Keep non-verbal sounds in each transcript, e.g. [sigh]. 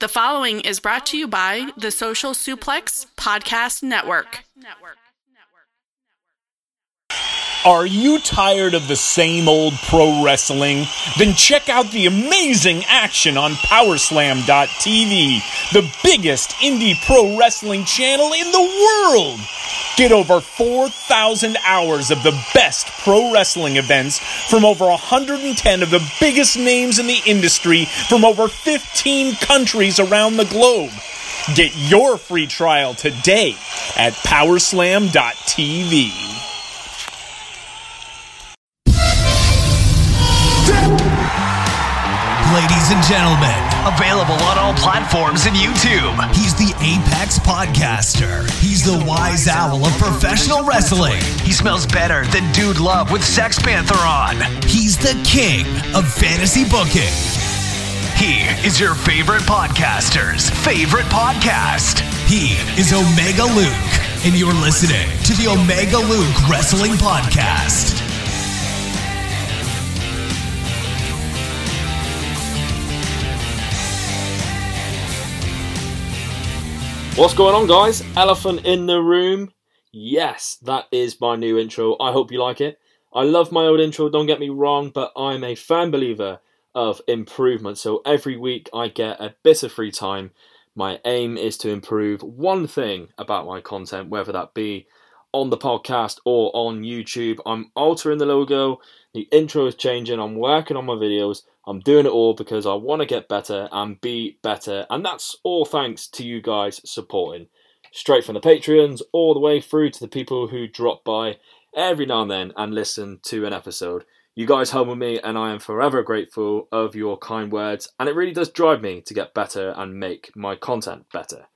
The following is brought to you by the Social Suplex Podcast Network. Are you tired of the same old pro wrestling? Then check out the amazing action on Powerslam.tv, the biggest indie pro wrestling channel in the world. Get over 4,000 hours of the best pro wrestling events from over 110 of the biggest names in the industry from over 15 countries around the globe. Get your free trial today at Powerslam.tv. Ladies and gentlemen, Available on all platforms and YouTube. he's the Apex Podcaster. He's the wise owl of professional wrestling. He smells better than Dude Love with Sex Panther on. He's the king of fantasy booking. He is your favorite podcaster's favorite podcast. He is Omega Luke, and you're listening to the Omega Luke Wrestling Podcast. What's going on, guys? Elephant in the room. Yes, that is my new intro. I hope you like it. I love my old intro, don't get me wrong, but I'm a fan believer of improvement. So every week I get a bit of free time. My aim is to improve one thing about my content, whether that be on the podcast or on YouTube. I'm altering the logo, the intro is changing, I'm working on my videos. I'm doing it all because I want to get better and be better, and that's all thanks to you guys supporting. Straight from the Patreons all the way through to the people who drop by every now and then and listen to an episode. You guys with me, and I am forever grateful of your kind words, and it really does drive me to get better and make my content better.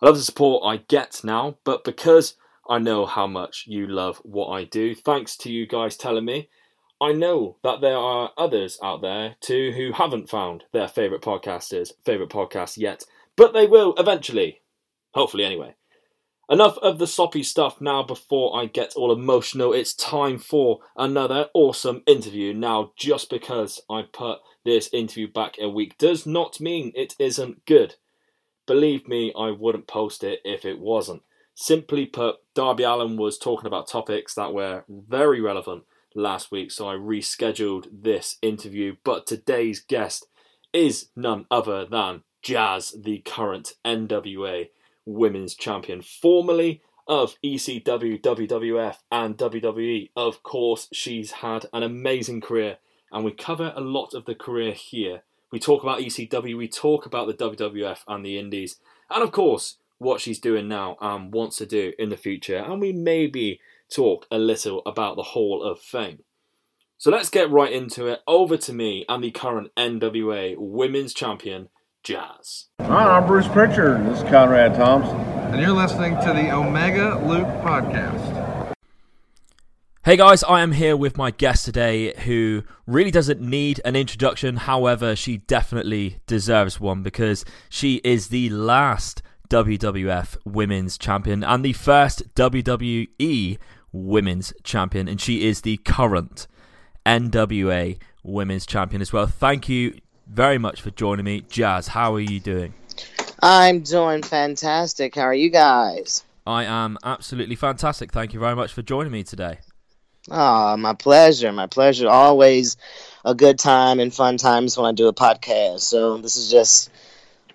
I love the support I get now, but because I know how much you love what I do, thanks to you guys telling me, I know that there are others out there too who haven't found their favourite podcasters' favourite podcast yet, but they will eventually. Hopefully, anyway. Enough of the soppy stuff now before I get all emotional. It's time for another awesome interview. Now, just because I put this interview back a week does not mean it isn't good. Believe me, I wouldn't post it if it wasn't. Simply put, Darby Allin was talking about topics that were very relevant last week, so I rescheduled this interview. But today's guest is none other than Jazz, the current NWA Women's Champion, formerly of ECW, WWF, and WWE. Of course, she's had an amazing career, and we cover a lot of the career here. We talk about ECW, we talk about the WWF and the Indies, and of course, what she's doing now and wants to do in the future, and we maybe talk a little about the Hall of Fame. So let's get right into it. Over to me and the current NWA Women's Champion, Jazz. Hi, I'm Bruce Pritchard. This is Conrad Thompson. and you're listening to the Omega Luke podcast. Hey guys, I am here with my guest today who really doesn't need an introduction. However, she definitely deserves one because she is the last WWF Women's Champion and the first WWE Women's Champion, and she is the current NWA Women's Champion as well. Thank you very much for joining me. Jazz, how are you doing? I'm doing fantastic. How are you guys? I am absolutely fantastic. Thank you very much for joining me today. Oh, my pleasure. My pleasure. Always a good time and fun times when I do a podcast. So this is just,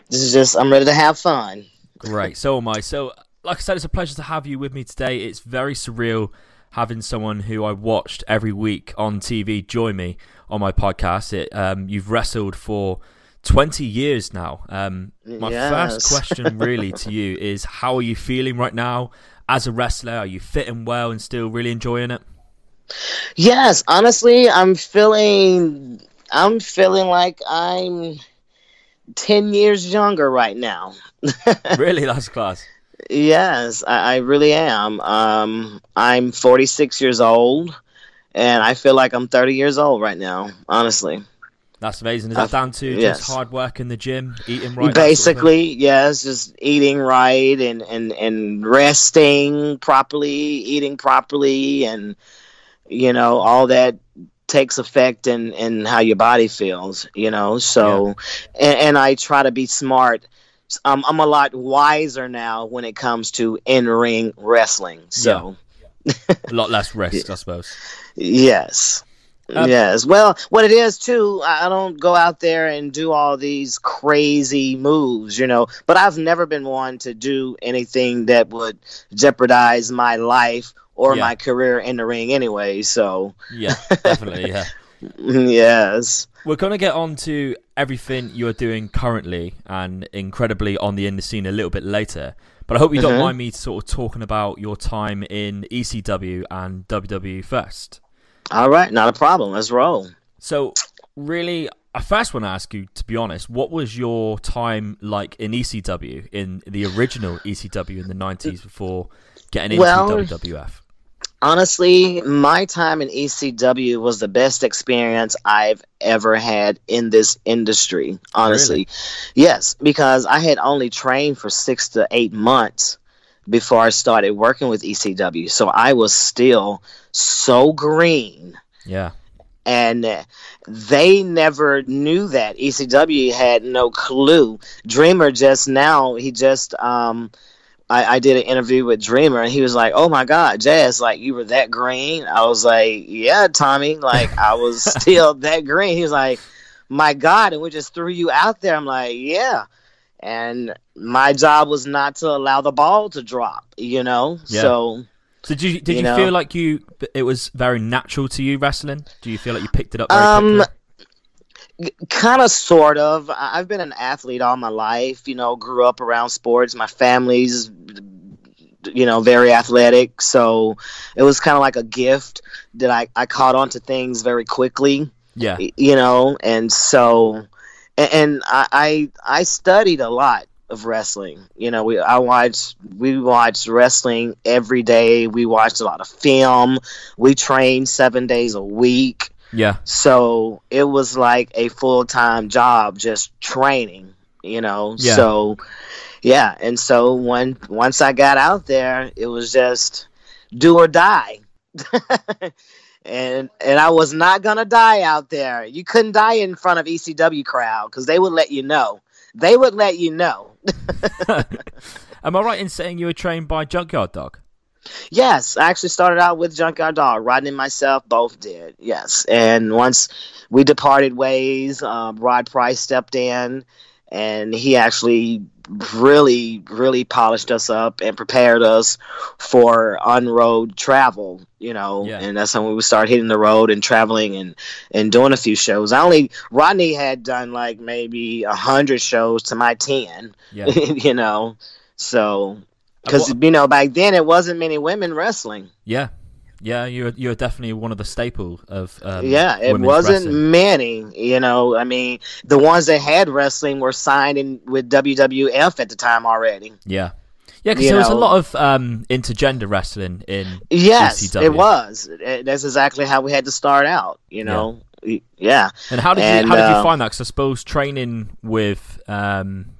this is just, I'm ready to have fun. Great. So am I. So, like I said, it's a pleasure to have you with me today. It's very surreal having someone who I watched every week on TV join me on my podcast. It, um, you've wrestled for 20 years now. Um, my first [laughs] question, really, to you is how are you feeling right now as a wrestler? Are you fitting well and still really enjoying it? Yes, honestly, I'm feeling, I'm feeling like I'm 10 years younger right now. [laughs] really, that's class. Yes, I, I really am. Um, I'm 46 years old, and I feel like I'm 30 years old right now. Honestly, That's amazing. Is that down to yes. just hard work in the gym, eating right? that sort of basically, yes, just eating right and and and resting properly, eating properly, and you know all that takes effect in in how your body feels. You know, so and, and I try to be smart. Um, I'm a lot wiser now when it comes to in ring wrestling. So a lot less [laughs] risk, I suppose. yes. Um, yes. Well, what it is too, I I don't go out there and do all these crazy moves, you know. But I've never been one to do anything that would jeopardize my life or Yeah. my career in the ring, anyway. So, Yeah, definitely. Yeah. [laughs] [laughs] yes. We're going to get on to everything you're doing currently and incredibly on the indie scene a little bit later. But I hope you don't Mhm. mind me sort of talking about your time in ECW and WWE first. All right, not a problem. Let's roll. So, really, I first want to ask you, to be honest, what was your time like in ECW, in the original ECW in the 90s before getting into Well, WWF? Honestly, my time in ECW was the best experience I've ever had in this industry. Honestly, yes, because I had only trained for six to eight months before I started working with ECW. So I was still so green. Yeah. And they never knew that. ECW had no clue. Dreamer just now, he just um I, I did an interview with Dreamer and he was like, Oh my god, Jazz, like you were that green. I was like, Yeah, Tommy, like I was [laughs] still that green. He was like, My God, and we just threw you out there. I'm like, Yeah. And my job was not to allow the ball to drop, you know? Yeah. So So did you did you, You know? feel like you it was very natural to you wrestling? Do you feel like you picked it up very Um, quickly? Kind of sort of i've been an athlete all my life you know grew up around sports. My family's you know very athletic so it was kind of like a gift that i i caught on to things very quickly Yeah. you know? And so and, and I, I i studied a lot of wrestling. You know we i watched we watched wrestling every day. We watched a lot of film. We trained seven days a week Yeah. so it was like a full time job, just training, you know. Yeah. So yeah, and so when once I got out there, it was just do or die. [laughs] and and I was not gonna die out there. You couldn't die in front of ECW crowd because they would let you know. They would let you know. [laughs] [laughs] Am I right in saying you were trained by Junkyard Dog? Yes, I actually started out with Junkyard Dog. Rodney and myself both did. Yes, and once we departed ways, um, Rod Price stepped in, and he actually really, really polished us up and prepared us for on-road travel. You know, Yeah. and that's when we would start hitting the road and traveling and and doing a few shows. I only Rodney had done like maybe a hundred shows to my ten. Yeah. [laughs] you know, so because you know back then it wasn't many women wrestling. Yeah. Yeah, you're you're definitely one of the staple of um, yeah, it wasn't wrestling. many. You know, I mean, the ones that had wrestling were signed in with WWF at the time already. Yeah. Yeah, because you there was a lot of um, intergender wrestling in Yes, ECW. it was. It- That's exactly how we had to start out. You know, Y- yeah. And how did you And, how did you uh, find that? Because I suppose training with um,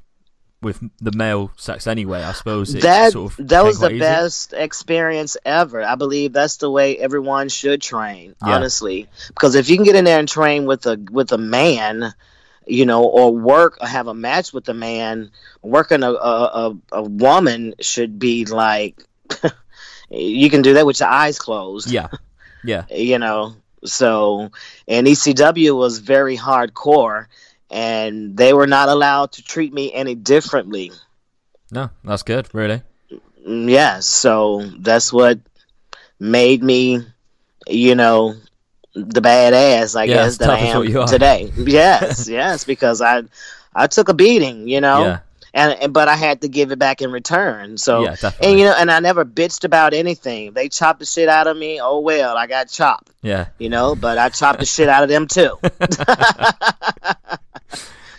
with the male sex anyway, I suppose that sort of that was the easy. best experience ever. I believe that's the way everyone should train, Yeah. honestly. Because if you can get in there and train with a with a man, you know, or work or have a match with a man, working a a, a, a woman should be like [laughs] you can do that with your eyes closed. Yeah, yeah, [laughs] you know. So, and ECW was very hardcore, and they were not allowed to treat me any differently. no, that's good, really. Mm, yeah, so that's what made me, you know, the badass I Yeah, guess that I as what you am today. [laughs] Yes, yes, because I I took a beating, you know, Yeah. and and- but I had to give it back in return. So Yeah, and you know, and I never bitched about anything. They chopped the shit out of me. Oh well, I got chopped, Yeah. you know, but I chopped the shit out of them too. [laughs] [laughs]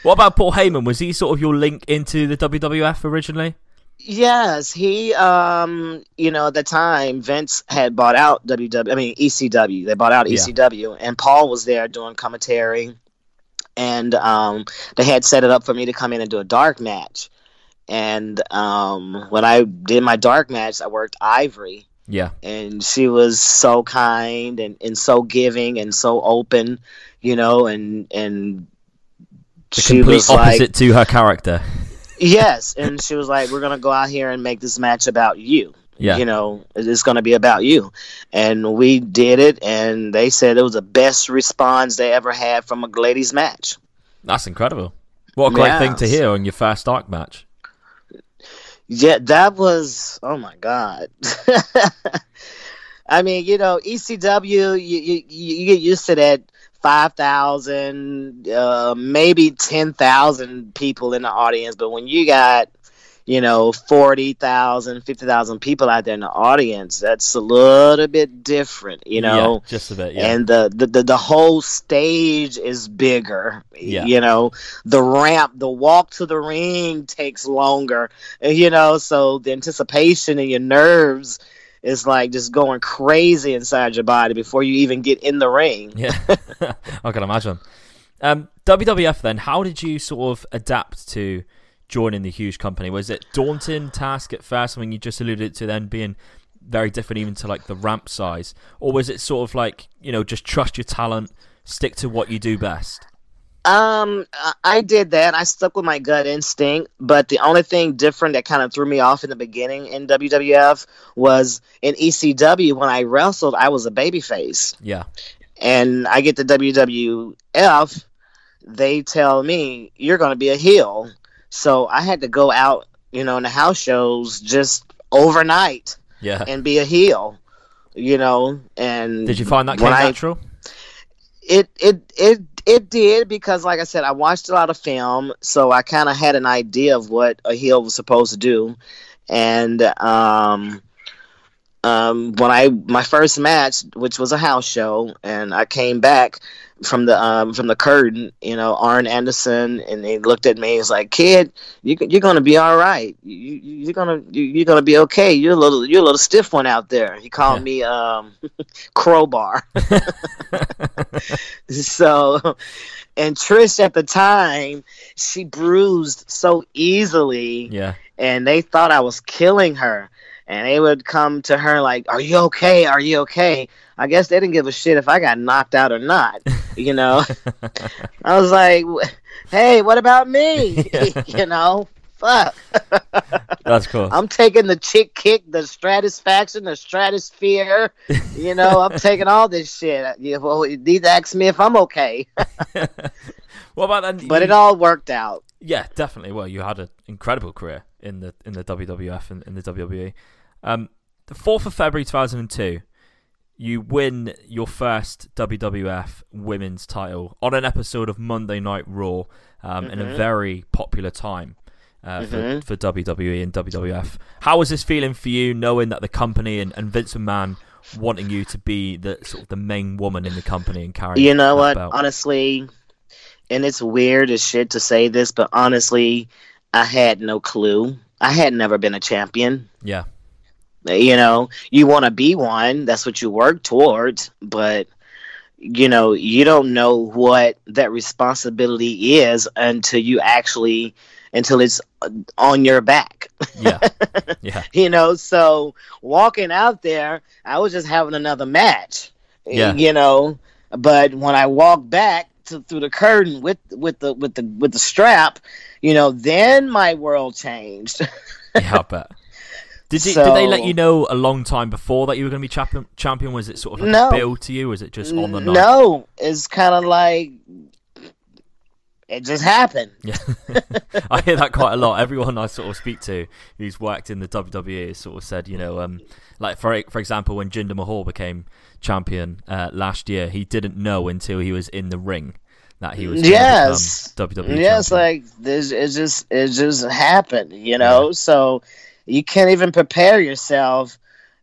What about Paul Heyman? Was he sort of your link into the WWF originally? Yes, he um you know at the time Vince had bought out WW I mean ECW. They bought out Yeah. ECW and Paul was there doing commentary and um they had set it up for me to come in and do a dark match. And um when I did my dark match, I worked Ivory Yeah. and she was so kind and, and so giving and so open, you know, and and The she complete was opposite like, to her character. yes, and she was like, we're gonna go out here and make this match about you. Yeah. You know, it's gonna be about you, and we did it, and they said it was the best response they ever had from a ladies match. That's incredible. What a great thing to hear on your first dark match. Yeah, that was oh my god. [laughs] I mean, you know, ECW, you you, you get used to that five thousand, uh, maybe ten thousand people in the audience, but when you got you know 40,000, 50,000 people out there in the audience, that's a little bit different, you know. Yeah, just a bit. Yeah. And the, the, the, the whole stage is bigger. Yeah. You know, the ramp, the walk to the ring takes longer. You know, so the anticipation and your nerves is like just going crazy inside your body before you even get in the ring. Yeah, [laughs] I can imagine. Um, WWF then, how did you sort of adapt to joining the huge company? Was it daunting task at first? I mean, you just alluded to then being very different even to like the ramp size, or was it sort of like you know just trust your talent, stick to what you do best? Um, I- did that. I stuck with my gut instinct, but the only thing different that kind of threw me off in the beginning in WWF was in ECW when I wrestled, I was a babyface. Yeah, and I get to WWF, they tell me you're going to be a heel. So I had to go out, you know, in the house shows just overnight yeah. and be a heel, you know. And Did you find that came I- natural? It it it it did because, like I said, I watched a lot of film, so I kind of had an idea of what a heel was supposed to do, and um. Um, when I my first match, which was a house show, and I came back from the um, from the curtain, you know, Arn Anderson, and he looked at me. He's like, "Kid, you you're gonna be all right. You, you're gonna you, you're gonna be okay. You're a little you're a little stiff one out there." He called Yeah. me um, [laughs] crowbar. [laughs] [laughs] so, and Trish at the time, she bruised so easily Yeah, and they thought I was killing her. And they would come to her like, "Are you okay? Are you okay?" I guess they didn't give a shit if I got knocked out or not. [laughs] You know, I was like, "Hey, what about me?" [laughs] [laughs] you know, fuck. that's cool. I'm taking the chick kick, the stratusfaction, the stratosphere. You know, I'm taking all this shit. You well, you need to ask me if I'm okay. what about then? but you- it all worked out. Yeah, definitely. Well, you had an incredible career in the in the WWF and in the WWE. Um, the fourth of February, two thousand and two, you win your first WWF Women's Title on an episode of Monday Night Raw, um, in a very popular time. Uh, for, for WWE and WWF. How was this feeling for you, knowing that the company and, and Vince McMahon wanting you to be the sort of the main woman in the company and carrying? You know what? belt? Honestly, and it's weird as shit to say this, but honestly, I had no clue. I had never been a champion. yeah, You know, you want to be one, that's what you work towards, but you know, you don't know what that responsibility is until you actually until it's on your back. yeah, [laughs] yeah, you know so walking out there i was just having another match Yeah. you know but when i walked back to, through the curtain with with the with the with the strap you know then my world changed [laughs] Yeah, I bet. Did, you, did they let you know a long time before that you were going to be champion? Champion? Was it sort of like No. a build to you? Was it just on the night? no it's kind of like it just happened Yeah, [laughs] I hear that quite a lot. Everyone I sort of speak to who's worked in the WWE has sort of said, you know, um, like for for example, when Jinder Mahal became champion uh, last year, he didn't know until he was in the ring that he was yes WWE yes champion. like this it just it just happened you know so you can't even prepare yourself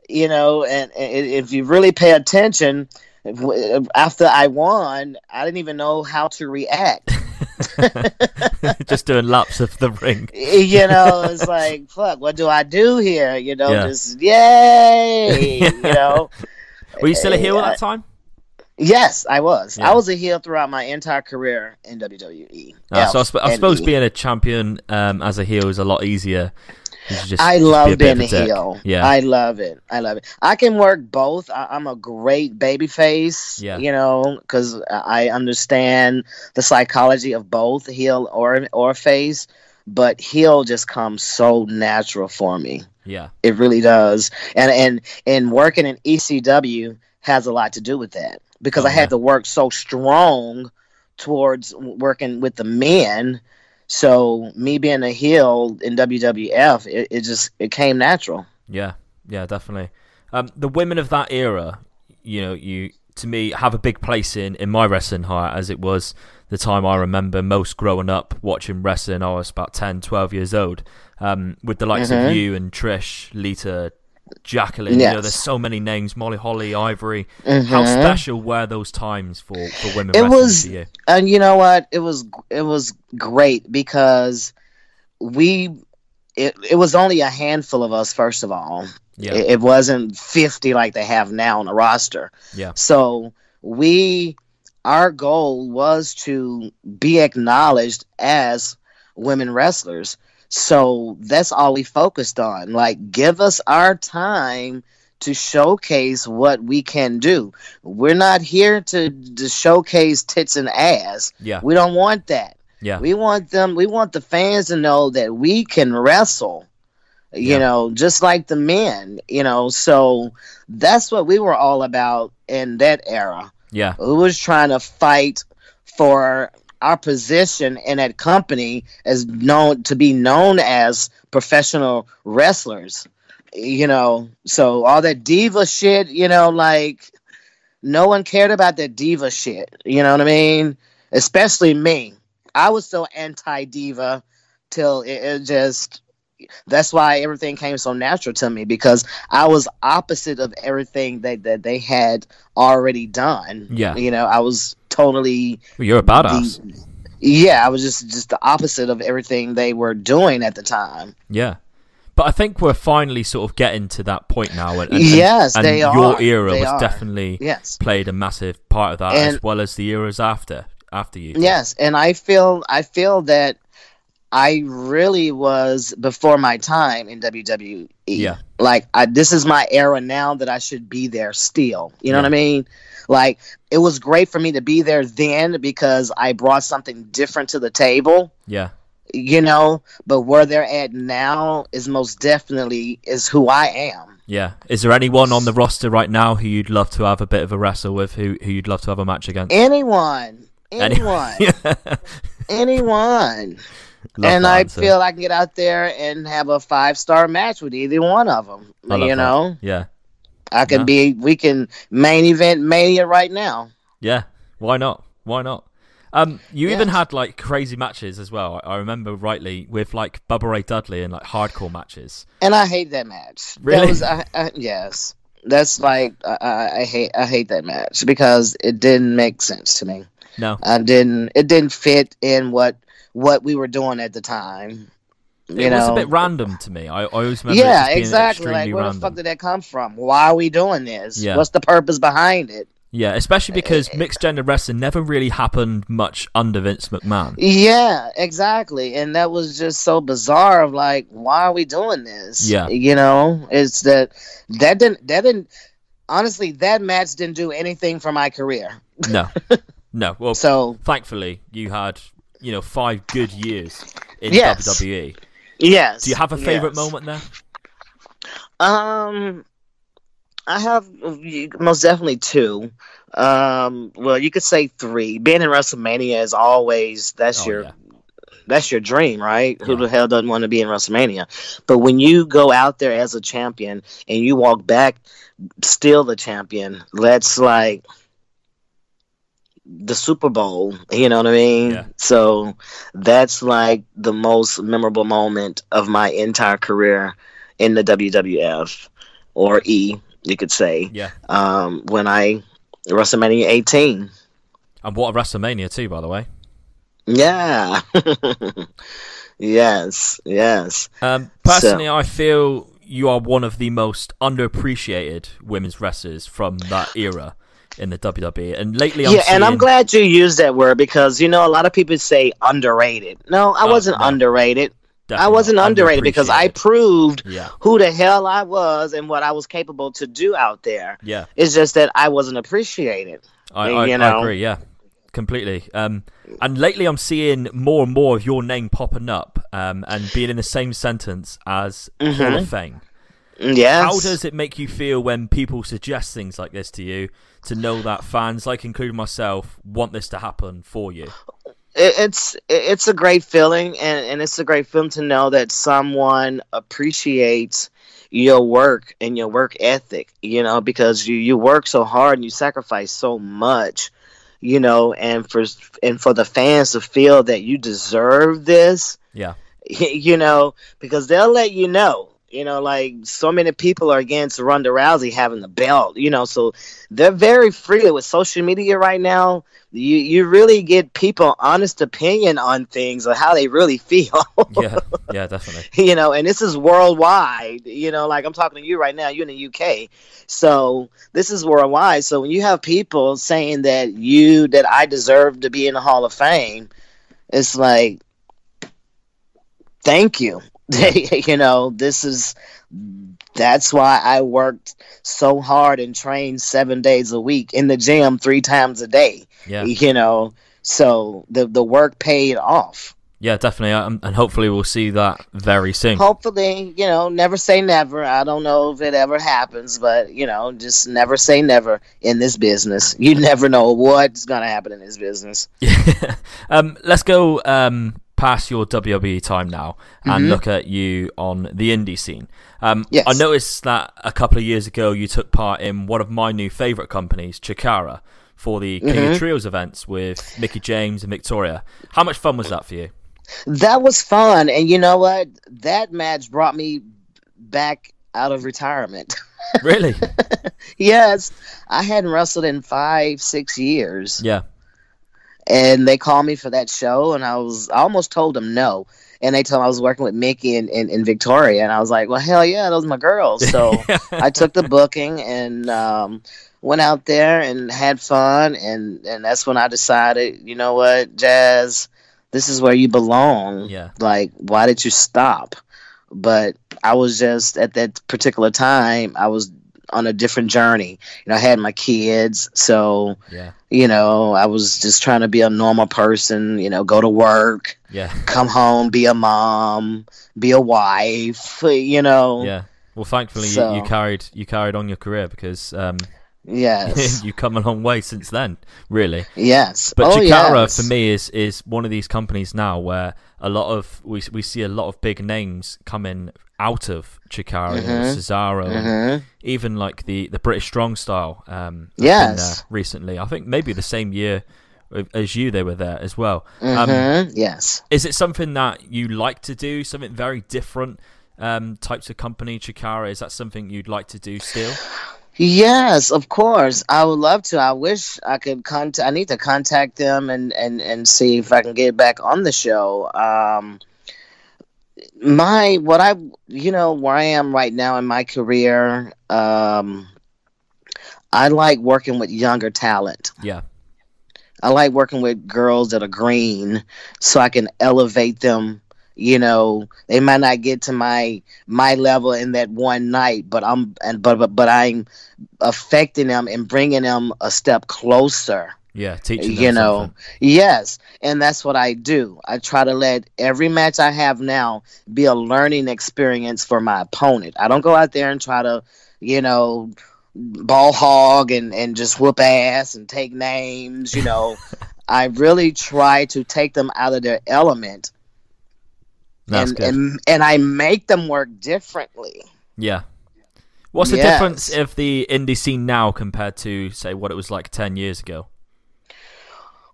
you know and, and if you really pay attention after i won i didn't even know how to react [laughs] [laughs] just doing laps of the ring. you know [laughs] it's like fuck what do i do here you know Yeah. just yay you know Were you still a heel at I- that time? yes i was Yeah. i was a heel throughout my entire career in wwe Ah, so I, sp- I suppose being a champion um, as a heel is a lot easier just- I love being a heel. Yeah. I love it. I love it. I can work both. I, I'm a great baby face. Yeah. You know, because I understand the psychology of both heel or or face. But heel just comes so natural for me. yeah. It really does. And and and working in ECW has a lot to do with that because Oh, I had yeah. to work so strong towards working with the men. So me being a heel in WWF, it, it just it came natural. Yeah, yeah, definitely. Um, the women of that era, you know, you to me have a big place in in my wrestling heart, as it was the time I remember most growing up watching wrestling. I was about 10, 12 years old, um, with the likes Mhm. of you and Trish, Lita, Jacqueline. You know, there's so many names. Molly Holly, Ivory. How Mhm. special were those times for for women It was- you? And you know what? It was it was great because we it, it was only a handful of us first of all. Yeah, It, it wasn't 50 like they have now on the roster. yeah, So we, our goal was to be acknowledged as women wrestlers. So that's all we focused on. Like, give us our time to showcase what we can do. We're not here to, to showcase tits and ass. yeah, We don't want that. yeah, We want them. We want the fans to know that we can wrestle. You Yeah. know, just like the men. You know, so that's what we were all about in that era. yeah, We was trying to fight for our position in that company as known to be known as professional wrestlers. You know, so all that diva shit. You know, like no one cared about that diva shit. You know what I mean? Especially me. I was so anti diva till it, it just. That's why everything came so natural to me because I was opposite of everything that, that they had already done. Yeah. You know, I was totally well, you're a badass. the- yeah, I was just just the opposite of everything they were doing at the time. Yeah. But I think we're finally sort of getting to that point now. And, and, Yes, and they your are. era They was are. definitely Yes. played a massive part of that, And- as well as the eras after after you. Yes, and I feel I feel that I really was before my time in WWE. Yeah. Like I, this is my era now that I should be there still. You know Yeah. what I mean? Like it was great for me to be there then because I brought something different to the table. Yeah. You know, but where they're at now is most definitely is who I am. Yeah. Is there anyone on the roster right now who you'd love to have a bit of a wrestle with? Who who you'd love to have a match against? Anyone, anyone, Yeah. [laughs] anyone. Love and I answer. feel I can get out there and have a five star match with either one of them. You that. know, Yeah. I could Yeah. be. We can main event Mania right now. Yeah. Why not? Why not? Um, you even had like crazy matches as well. I remember rightly with like Bubba Ray Dudley and like hardcore matches. And I hate that match. Really? That was, I, I, yes, that's like I, I hate. I hate that match because it didn't make sense to me. No. I didn't. It didn't fit in what what we were doing at the time. You it know, was a bit random to me. I, I always remember. it yeah, exactly. Like, where random. the fuck did that come from? Why are we doing this? Yeah. What's the purpose behind it? Yeah, especially Uh, because mixed gender wrestling never really happened much under Vince McMahon. Yeah, exactly. And that was just so bizarre of like, why are we doing this? Yeah. You know, it's that that didn't that didn't honestly that match didn't do anything for my career. No, [laughs] no. Well, So thankfully you had you know five good years in Yes. WWE. yes. Do you have a favorite yes. moment there? Um I have most definitely two. Um well you could say three. Being in WrestleMania is always that's Oh, your yeah. that's your dream, right? Who the hell doesn't want to be in WrestleMania? But when you go out there as a champion and you walk back still the champion, that's like the Super Bowl, you know what I mean? Yeah. So that's like the most memorable moment of my entire career in the WWF or E, you could say. Yeah, Um, when I WrestleMania 18. and what a WrestleMania too, by the way. Yeah. [laughs] yes, yes. Um, personally, I feel you are one of the most underappreciated women's wrestlers from that era in the WWE. And lately, I'm yeah, and I'm glad you used that word because you know a lot of people say underrated. No, I Oh, wasn't no. underrated. definitely I wasn't underrated because I proved Yeah. who the hell I was and what I was capable to do out there. Yeah. It's just that I wasn't appreciated. I, you I, I know. agree. Yeah, completely. Um, and lately, I'm seeing more and more of your name popping up um, and being in the same sentence as Hall Mhm. of Fame. Mm, yes. How does it make you feel when people suggest things like this to you? To know that fans, like including myself, want this to happen for you. it's it's a great feeling and, and it's a great feeling to know that someone appreciates your work and your work ethic you know because you you work so hard and you sacrifice so much you know and for and for the fans to feel that you deserve this Yeah. [laughs] you know because they'll let you know you know like so many people are against Ronda Rousey having the belt you know so they're very free with social media right now you you really get people honest opinion on things or how they really feel [laughs] Yeah. Yeah. Definitely. you know and this is worldwide you know like i'm talking to you right now you're in the uk so this is worldwide so when you have people saying that you that i deserve to be in the hall of fame it's like thank you [laughs] you know this is that's why i worked so hard and trained seven days a week in the gym three times a day Yeah. you know so the the work paid off Yeah. Definitely. Um, and hopefully, we'll see that very soon. hopefully you know never say never i don't know if it ever happens but you know just never say never in this business you never know what's gonna happen in this business [laughs] um, let's go um, past your WWE time now and Mhm. look at you on the indie scene. Um, Yes. I noticed that a couple of years ago you took part in one of my new favourite companies, Chikara, for the King of Mhm. Trios events with Mickie James and Victoria. How much fun was that for you? that was fun and you know what that match brought me back out of retirement Really? [laughs] yes i hadn't wrestled in five six years yeah. And they called me for that show and i was i almost told them no. And they told me i was working with mickie and, and, and victoria and i was like well hell yeah those are my girls. So [laughs] i took the booking and um, went out there and had fun and, and that's when i decided you know what jazz this is where you belong. Yeah. like why did you stop? But i was just at that particular time i was on a different journey you know i had my kids so Yeah. you know i was just trying to be a normal person you know go to work Yeah. come home be a mom be a wife you know Yeah. Well, thankfully, you, you carried you carried on your career because um, [laughs] yes you've come a long way since then, really. yes But oh, Chikara yes. for me is is one of these companies now where a lot of we we see a lot of big names coming out of Chikara, know, Mhm. Cesaro, and Mhm. even like the the British Strong Style. Um, been Yes. there recently. I think maybe the same year as you, they were there as well. Mhm, Um, yes is it something that you like to do? Something very different? Um, types of company, Chikara. Is that something you'd like to do still? Yes, of course. I would love to. I wish I could contact. I need to contact them and and and see if I can get back on the show. Um, my what I you know where I am right now in my career. Um, I like working with younger talent. Yeah. I like working with girls that are green, so I can elevate them. You know, they might not get to my my level in that one night, but I'm and but but, but I'm affecting them and bringing them a step closer. Yeah, teaching them You know, something. yes, and that's what I do. I try to let every match I have now be a learning experience for my opponent. I don't go out there and try to, you know, ball hog and and just whoop ass and take names. You know, [laughs] I really try to take them out of their element That's and, good. and and I make them work differently. Yeah. What's the Yes. difference of the indie scene now compared to, say, what it was like 10 years ago?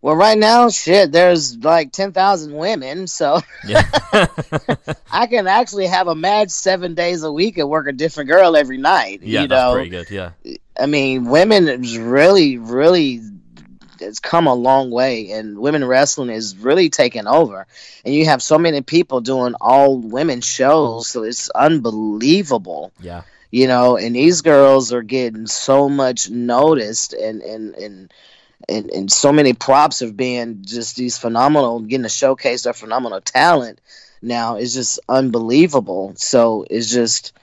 Well, right now, shit, there's like ten thousand women, so Yeah. [laughs] [laughs] I can actually have a match seven days a week and work a different girl every night. yeah, you that's know, pretty good. Yeah. I mean, women is really, really, it's come a long way, and women wrestling is really taking over. And you have so many people doing all women shows, so it's unbelievable. Yeah. You know, and these girls are getting so much noticed, and and and. And, and so many props of being just these phenomenal, getting to showcase their phenomenal talent now is just unbelievable. So it's just,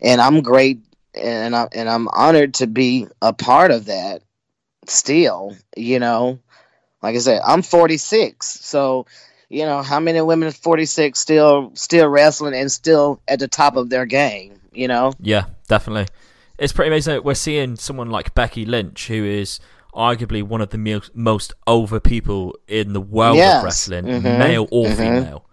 and I'm great, and I and I'm honored to be a part of that. Still, you know, like I said, I'm 46, so you know how many women 46 still still wrestling and still at the top of their game. You know? Yeah, definitely. It's pretty amazing. We're seeing someone like Becky Lynch, who is arguably one of the mo- most over people in the world Yes. of wrestling, Mhm. male or Mhm. female.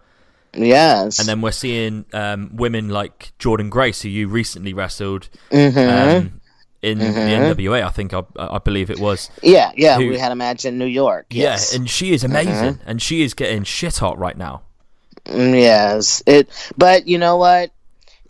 Yes. And then we're seeing um, women like Jordynne Grace, who you recently wrestled Mhm. um, in the NWA. I think I, I believe it was. yeah, yeah, who- we had a match in New York. Yes. Yeah, and she is amazing, Mhm. and she is getting shit hot right now. Mm, Yes, it. But you know what?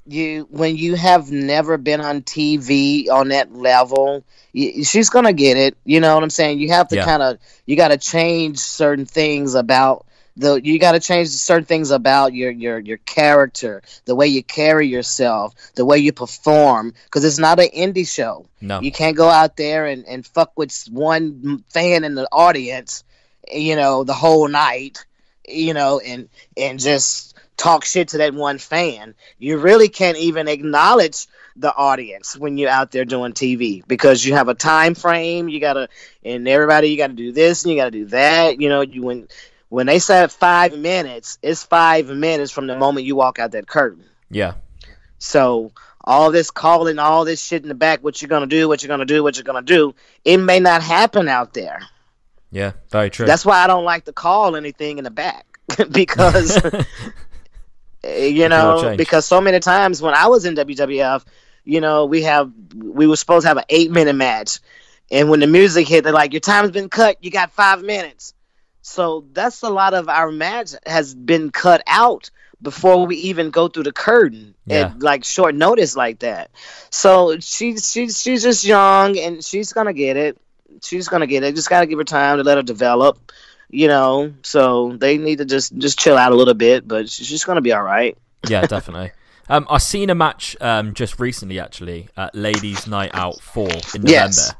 You when you have never been on TV on that level, you, she's gonna get it. You know what I'm saying? You have to Yeah. kind of you got to change certain things about the. You got to change certain things about your your your character, the way you carry yourself, the way you perform, because it's not an indie show. No, You can't go out there and, and fuck with one fan in the audience, you know, the whole night, you know, and and just talk shit to that one fan. You really can't even acknowledge the audience when you're out there doing TV because you have a time frame. You gotta and everybody you gotta do this and you gotta do that. You know, you when when they said five minutes, it's five minutes from the moment you walk out that curtain. yeah, So all this calling, all this shit in the back, what you're gonna do, what you're gonna do, what you're gonna do, it may not happen out there. Yeah, very true. That's why I don't like to call anything in the back [laughs] because [laughs] eh, you know because so many times when I was in WWF, you know we have we were supposed to have an eight minute match, and when the music hit, they're like, "Your time's been cut. You got five minutes." So that's a lot of our match has been cut out before we even go through the curtain Yeah. at like short notice like that. So she's she's she's just young and she's gonna get it. She's gonna get it. Just gotta give her time to let her develop. You know, so they need to just just chill out a little bit, but she's just gonna be all right. [laughs] yeah, definitely. Um, I seen a match um, just recently, actually, at Ladies Night Out Four in November. Yes.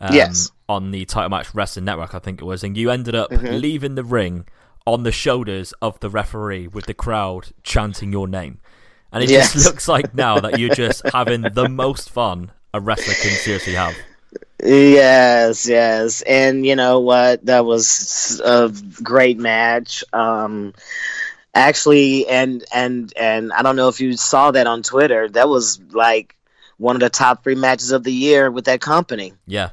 Um, Yes. On the Title Match Wrestling Network, I think it was, and you ended up Mhm. leaving the ring on the shoulders of the referee with the crowd chanting your name, and it Yes. just looks like now that you're just [laughs] having the most fun a wrestler can seriously have. Yes, yes, and you know what? That was a great match. Um, actually, and and and I don't know if you saw that on Twitter. That was like one of the top three matches of the year with that company. Yeah,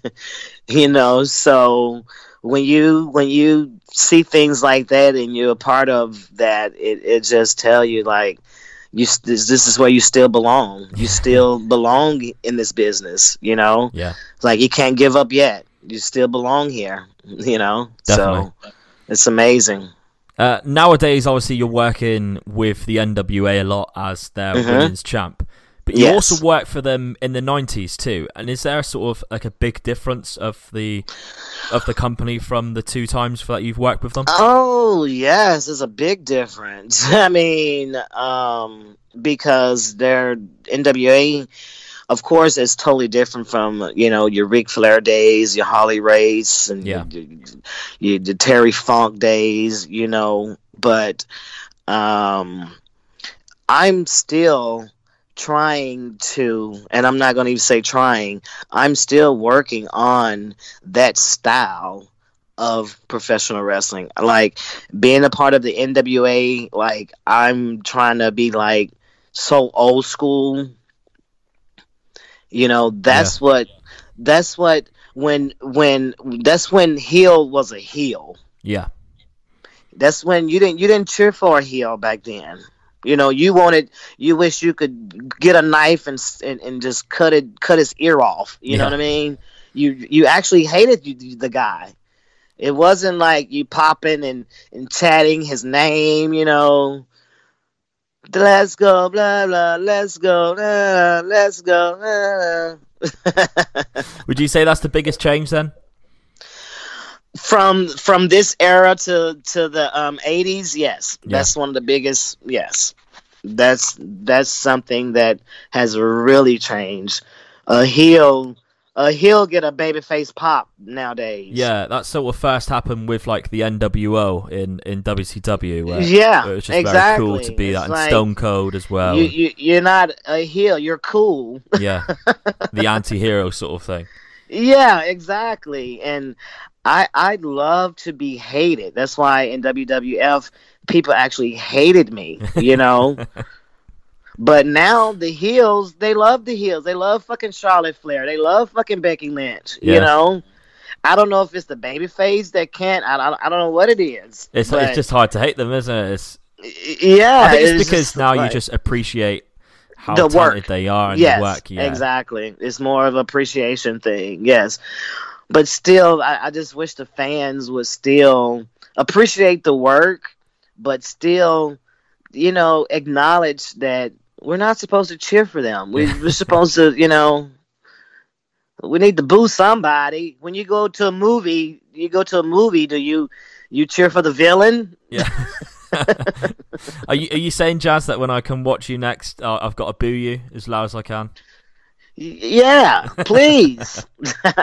[laughs] you know so when you when you see things like that and you're a part of that it, it just tell you like you this, this is where you still belong. You [laughs] still belong in this business you know? Yeah, like you can't give up yet. You still belong here [laughs] you know? Definitely. so it's amazing. Uh, nowadays, obviously, you're working with the NWA a lot as their Mhm. women's champ, but you Yes. also worked for them in the '90s too. And is there sort of like a big difference of the of the company from the two times that you've worked with them? Oh yes, there's a big difference. [laughs] I mean, um, because their NWA, of course, is totally different from you know your Ric Flair days, your Harley Race, and Yeah. your, your, your Terry Funk days. You know, but um, I'm still trying to, and I'm not going to even say trying. I'm still working on that style of professional wrestling. Like being a part of the NWA, like I'm trying to be like so old school. You know, that's what that's what when when that's when heel was a heel. Yeah, That's when you didn't you didn't cheer for a heel back then. You know, you wanted you wish you could get a knife and and, and just cut it cut his ear off. You know what I mean? You you actually hated you, the guy. It wasn't like you popping and, and chatting his name, you know. Let's go, blah blah. Let's go, blah, let's go. blah. [laughs] would you say that's the biggest change then? From from this era to to the um 80s yes Yeah. that's one of the biggest yes that's that's something that has really changed a heel a heel get a babyface pop nowadays. Yeah, that sort of first happened with like the NWO in in WCW. Where Yeah, it was just exactly. very cool to be It's that, and Stone Cold as well. You, you you're not a heel. You're cool. yeah, the [laughs] anti-hero sort of thing. Yeah, exactly. And I I'd love to be hated. That's why in WWF people actually hated me, you know. [laughs] but now the heels, they love the heels. They love fucking Charlotte Flair. They love fucking Becky Lynch, Yeah. you know. I don't know if it's the baby face that can't. I, I, I don't know what it is. It's but- it's just hard to hate them, isn't it? It's, yeah. I think it's, it's because now you just appreciate how The talented work. they are and yes, the work. Yeah, exactly. It's more of an appreciation thing. Yes, but still, I, I just wish the fans would still appreciate the work, but still, you know, acknowledge that we're not supposed to cheer for them. We, [laughs] we're supposed to, you know. We need to boo somebody. When you go to a movie, you go to a movie. Do you you cheer for the villain? Yeah. [laughs] [laughs] are you are you saying, Jazz, that when I come watch you next, uh, I've got to boo you as loud as I can? Yeah, please. [laughs]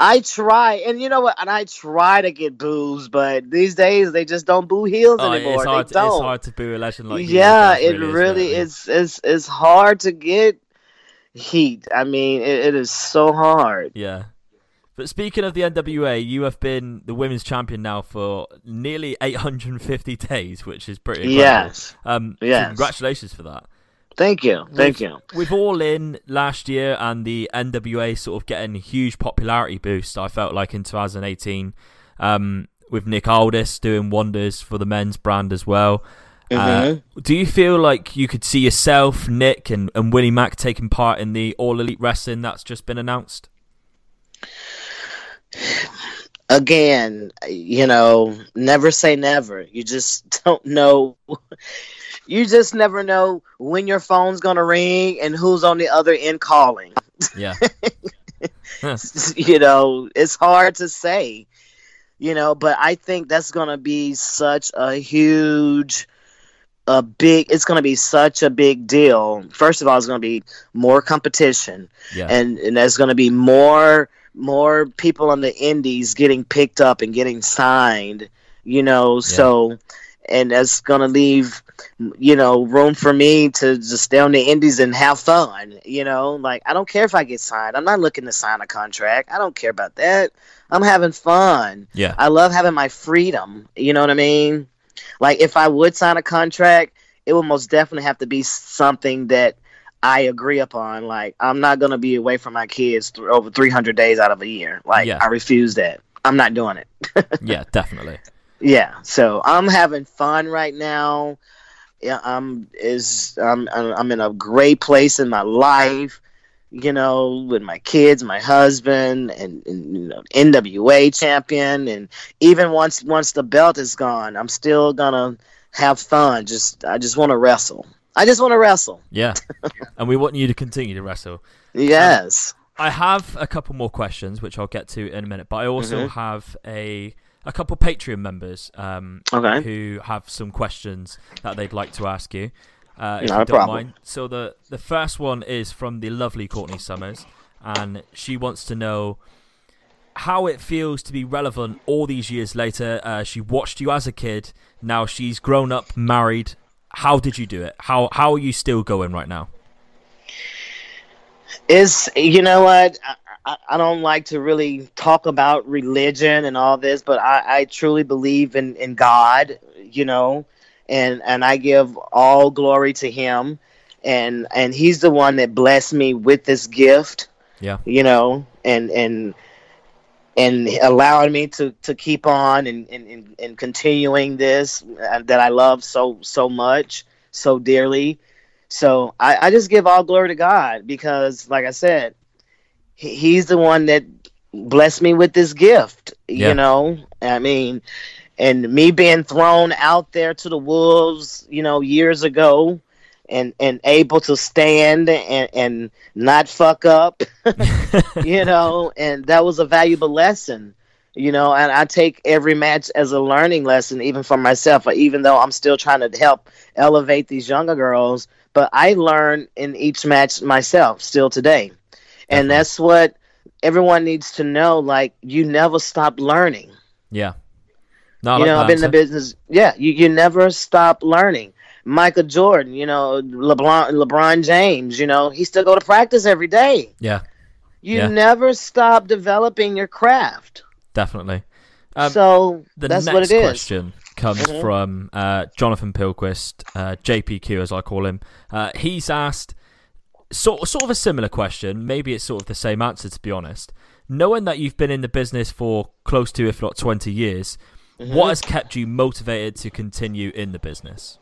I try, and you know what? And I try to get boos, but these days they just don't boo heels Oh, anymore. it's hard. they To, don't. it's hard to boo a legend like you. yeah, Jazz, it isn't really it? is. It's it's hard to get heat. I mean, it, it is so hard. Yeah. But speaking of the NWA, you have been the women's champion now for nearly 850 days, which is pretty incredible. Yes. Um, Yes. Congratulations for that. Thank you, thank With- you. With All In last year and the NWA sort of getting a huge popularity boost, I felt like in 2018, um, with Nick Aldis doing wonders for the men's brand as well. Uh, Mhm. do you feel like you could see yourself, Nick, and, and Willie Mack taking part in the All Elite Wrestling that's just been announced? Again, you know, never say never. You just [laughs] don't know. You just never know when your phone's gonna ring and who's on the other end calling. Yeah. [laughs] you know, it's hard to say, you know, but I think that's going to be such a huge, a big, it's going to be such a big deal. First of all, it's going to be more competition Yeah. and, and there's going to be more, more people on the indies getting picked up and getting signed, you know, so, and that's going to leave, you know, room for me to just stay on the indies and have fun. You know, like I don't care if I get signed. I'm not looking to sign a contract. I don't care about that. I'm having fun. Yeah. I love having my freedom. You know what I mean? Like if I would sign a contract, it would most definitely have to be something that I agree upon. Like I'm not gonna be away from my kids th- over 300 days out of a year. Like Yeah. I refuse that. I'm not doing it. [laughs] yeah, definitely. Yeah, so I'm having fun right now. Yeah, I'm is I'm I'm in a great place in my life. You know, with my kids, my husband, and, and you know, NWA champion, and even once once the belt is gone, I'm still gonna have fun. Just I just want to wrestle. I just want to wrestle. Yeah. [laughs] and we want you to continue to wrestle. Yes. I have a couple more questions, which I'll get to in a minute, but I also Mhm. have a a couple Patreon members um, Okay. who have some questions that they'd like to ask you. Uh, if Not you don't problem. mind. So the the first one is from the lovely Courtney Summers, and she wants to know how it feels to be relevant all these years later. Uh, she watched you as a kid. Now she's grown up, married. How did you do it? How how are you still going right now? Is you know what I, I, don't like to really talk about religion and all this, but I, I truly believe in, in God, you know, and and I give all glory to Him, and and He's the one that blessed me with this gift, Yeah. you know, and and and allowing me to, to keep on and, and, and, continuing this uh, that I love so so much so dearly. So I, I just give all glory to God because, like I said, He's the one that blessed me with this gift. Yeah. You know, I mean, and me being thrown out there to the wolves, you know, years ago, and and able to stand and and not fuck up, [laughs] you know, and that was a valuable lesson. You know, and I take every match as a learning lesson, even for myself. Uh, even though I'm still trying to help elevate these younger girls, but I learn in each match myself still today. And that's what everyone needs to know. Like you never stop learning. Yeah. No, you like know, I've been in the business. Yeah, you, you never stop learning. Michael Jordan, you know, LeBron, LeBron James, you know, he still go to practice every day. Yeah, You Yeah. never stop developing your craft. definitely. Um, so the that's next what it is. question comes Mhm. from uh, Jonathan Pilquist, uh, JPQ as I call him. Uh, he's asked sort sort of a similar question. Maybe it's sort of the same answer to be honest. Knowing that you've been in the business for close to, if not twenty years, Mhm. what has kept you motivated to continue in the business?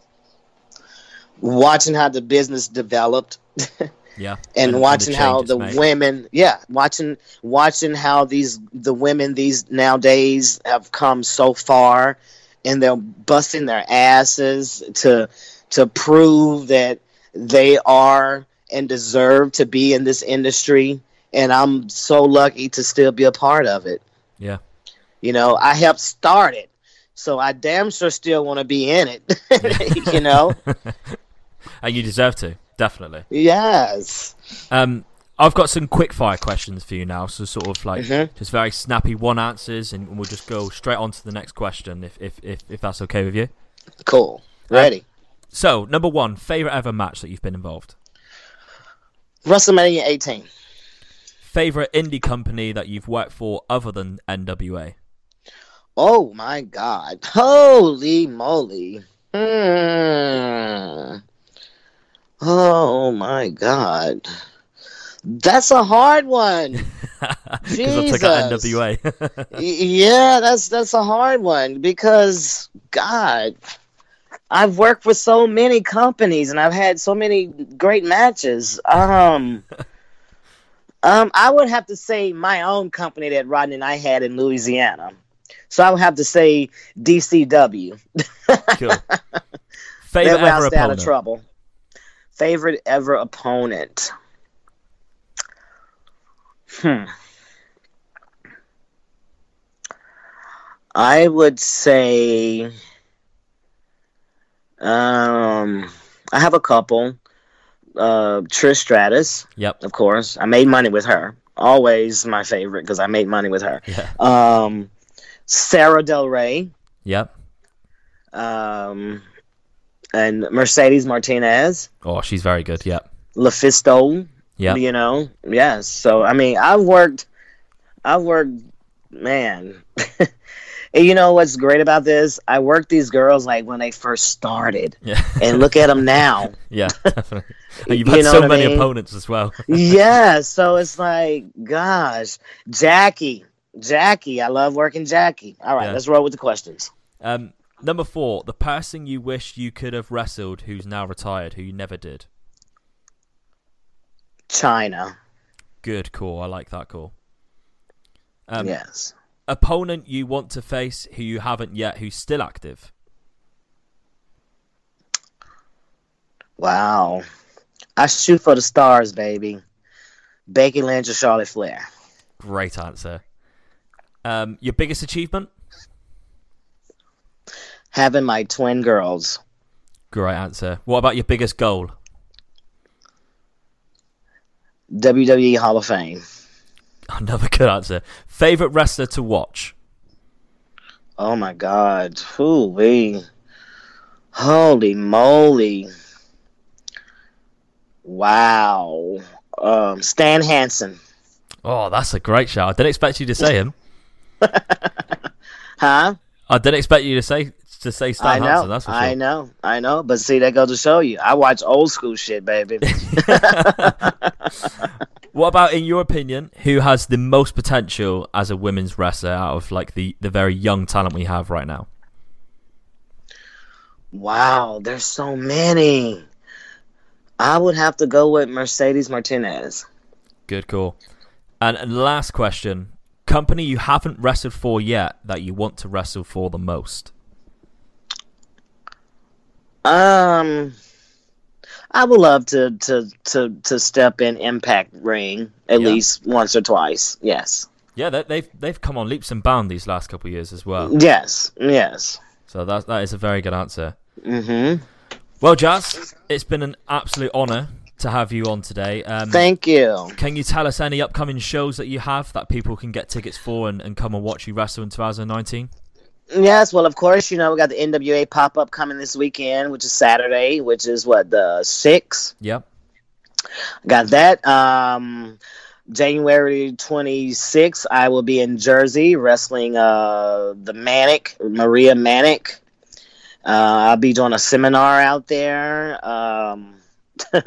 Watching how the business developed. [laughs] Yeah, [laughs] and, the watching how the made. women yeah watching watching how these the women these nowadays have come so far and they're busting their asses to to prove that they are and deserve to be in this industry and i'm so lucky to still be a part of it Yeah, you know i helped start it so i damn sure still want to be in it [laughs] you know and [laughs] you deserve to definitely. yes Um, I've got some quick fire questions for you now, so sort of like Mhm. just very snappy one answers, and we'll just go straight on to the next question if if if, if that's okay with you. cool ready So number one, favorite ever match that you've been involved. Wrestlemania 18 Favorite indie company that you've worked for other than NWA. Oh my god. Holy moly. Hmm. Oh my god. That's a hard one. [laughs] Because I took. NWA. [laughs] Yeah, that's that's a hard one because God, I've worked with so many companies and I've had so many great matches. Um [laughs] um I would have to say my own company that Rodney and I had in Louisiana. So I would have to say DCW. cool. [laughs] Favorite ever stay out of opponent. trouble. Favorite ever opponent. Hmm. I would say um I have a couple. Uh Trish Stratus, Yep. of course. I made money with her. Always my favorite because I made money with her. Yeah. Um Sara Del Rey. Yep. Um and Mercedes Martinez. Oh, she's very good. Yep. LuFisto. Yep. You know, yes. So I mean, I've worked, I've worked, man. [laughs] and you know what's great about this? I worked these girls like when they first started, Yeah. and look at them now. [laughs] Yeah. Definitely. And [laughs] you've You know so what I many mean? opponents as well. [laughs] yeah. So it's like, gosh, Jackie, Jackie. I love working Jackie. All right, Yeah. let's roll with the questions. Um, number four, the person you wish you could have wrestled who's now retired, who you never did. Chyna. Good call. I like that call. Um, yes. Opponent you want to face who you haven't yet, who's still active. Wow. I shoot for the stars, baby. Becky Lynch or Charlotte Flair. Great answer. Um, your biggest achievement? Having my twin girls. Great answer. What about your biggest goal? WWE Hall of Fame. [laughs] Another good answer. Favorite wrestler to watch? Oh my God. Wee. Holy moly. Wow. Um, Stan Hansen. Oh, that's a great shout. I didn't expect you to say him. [laughs] Huh? I didn't expect you to say to say Stan I know. Hansen. That's for sure. I know. I know. But see, that goes to show you. I watch old school shit, baby. [laughs] What about, in your opinion, who has the most potential as a women's wrestler out of like the, the very young talent we have right now? wow. There's so many. I would have to go with Mercedes Martinez. Good call. And, and last question: company you haven't wrestled for yet that you want to wrestle for the most? Um, I would love to to to to step in Impact Ring at Yeah. least once or twice. Yes, Yeah, they, they've they've come on leaps and bounds these last couple of years as well. yes, yes. So that that is a very good answer. Mm-hmm. Well, Jazz, it's been an absolute honour to have you on today. Um, Thank you. Can you tell us any upcoming shows that you have that people can get tickets for and, and come and watch you wrestle in 2019? Yes, well, of course, you know, we got the NWA pop up coming this weekend, which is Saturday, which is what, the 6th? Yep. Got that. Um, January 26th, I will be in Jersey wrestling uh, the Manic, Maria Manic. Uh, I'll be doing a seminar out there. Um, [laughs]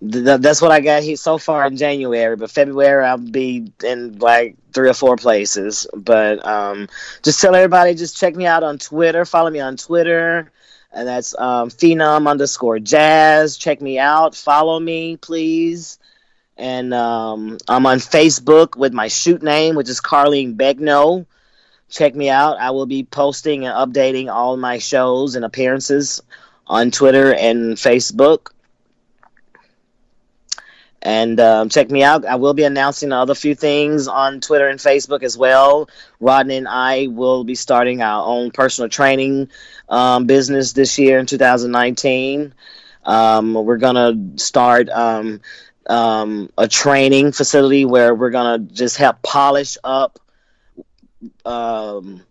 th- that's what I got here so far in January. But February, I'll be in like three or four places. But um, just tell everybody, just check me out on Twitter. Follow me on Twitter. And that's um, phenom underscore jazz. Check me out. Follow me, please. And um, I'm on Facebook with my shoot name, which is Carlene Begnaud. Check me out. I will be posting and updating all my shows and appearances on Twitter and Facebook. And um, check me out. I will be announcing other few things on Twitter and Facebook as well. Rodney and I will be starting our own personal training um, business this year in 2019. Um, we're going to start um, um, a training facility where we're going to just help polish up um,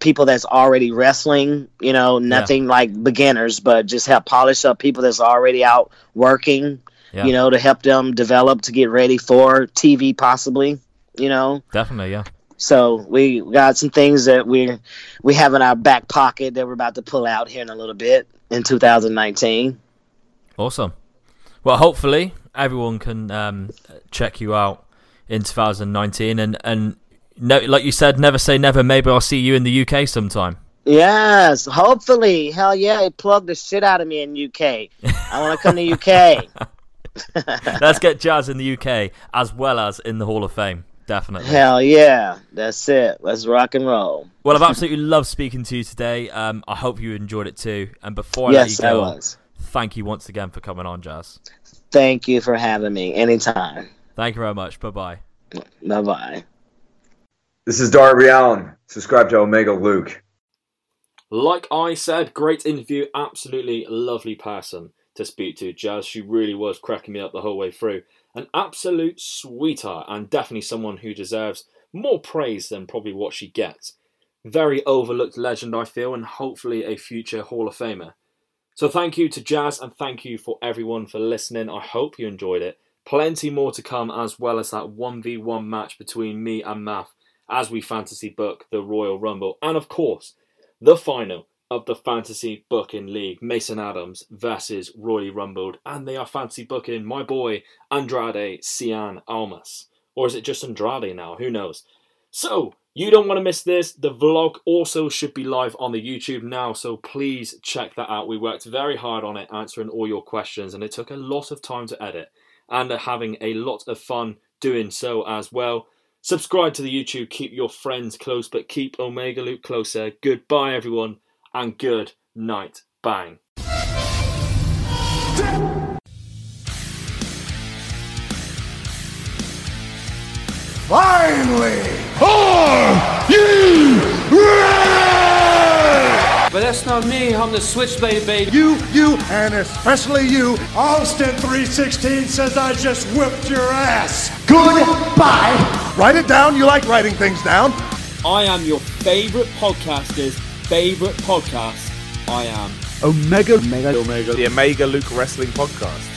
people that's already wrestling, you know, nothing like beginners, but just help polish up people that's already out working, Yeah. you know, to help them develop to get ready for TV possibly, you know. Definitely, yeah. So we got some things that we we have in our back pocket that we're about to pull out here in a little bit in 2019. Awesome. Well, hopefully everyone can um, check you out in 2019, and and no, like you said, never say never. Maybe I'll see you in the UK sometime. Yes, hopefully. Hell yeah, it plugged the shit out of me in UK. I want to come to UK. [laughs] [laughs] Let's get Jazz in the UK as well as in the Hall of Fame. Definitely. Hell yeah, that's it. Let's rock and roll. Well, I've absolutely loved speaking to you today. Um, I hope you enjoyed it too. And before I Yes, let you go, was. thank you once again for coming on, Jazz. Thank you for having me. Anytime. Thank you very much. Bye bye. Bye bye. This is Darby Allin. Subscribe to Omega Luke. Like I said, great interview. Absolutely lovely person to speak to. Jazz, she really was cracking me up the whole way through. An absolute sweetheart, and definitely someone who deserves more praise than probably what she gets. Very overlooked legend, I feel, and hopefully a future Hall of Famer. So thank you to Jazz, and thank you for everyone for listening. I hope you enjoyed it. Plenty more to come, as well as that 1v1 match between me and Math as we fantasy book the Royal Rumble. And of course, the final of the Fantasy Booking League, Mason Adams versus Roy Rumbled, and they are fantasy booking my boy Andrade Cien Almas. Or is it just Andrade now? Who knows? So, you don't want to miss this. The vlog also should be live on the YouTube now, so please check that out. We worked very hard on it, answering all your questions, and it took a lot of time to edit and having a lot of fun doing so as well. Subscribe to the YouTube, keep your friends close, but keep Omega Luke closer. Goodbye, everyone, and good night. Bang. Finally! Are you ready? But that's not me. I'm the switchblade baby. You, you, and especially you. Austin 316 says I just whipped your ass. Goodbye. Write it down. You like writing things down. I am your favorite podcaster's favorite podcast. I am Omega, Omega, Omega, the Omega Luke Wrestling Podcast.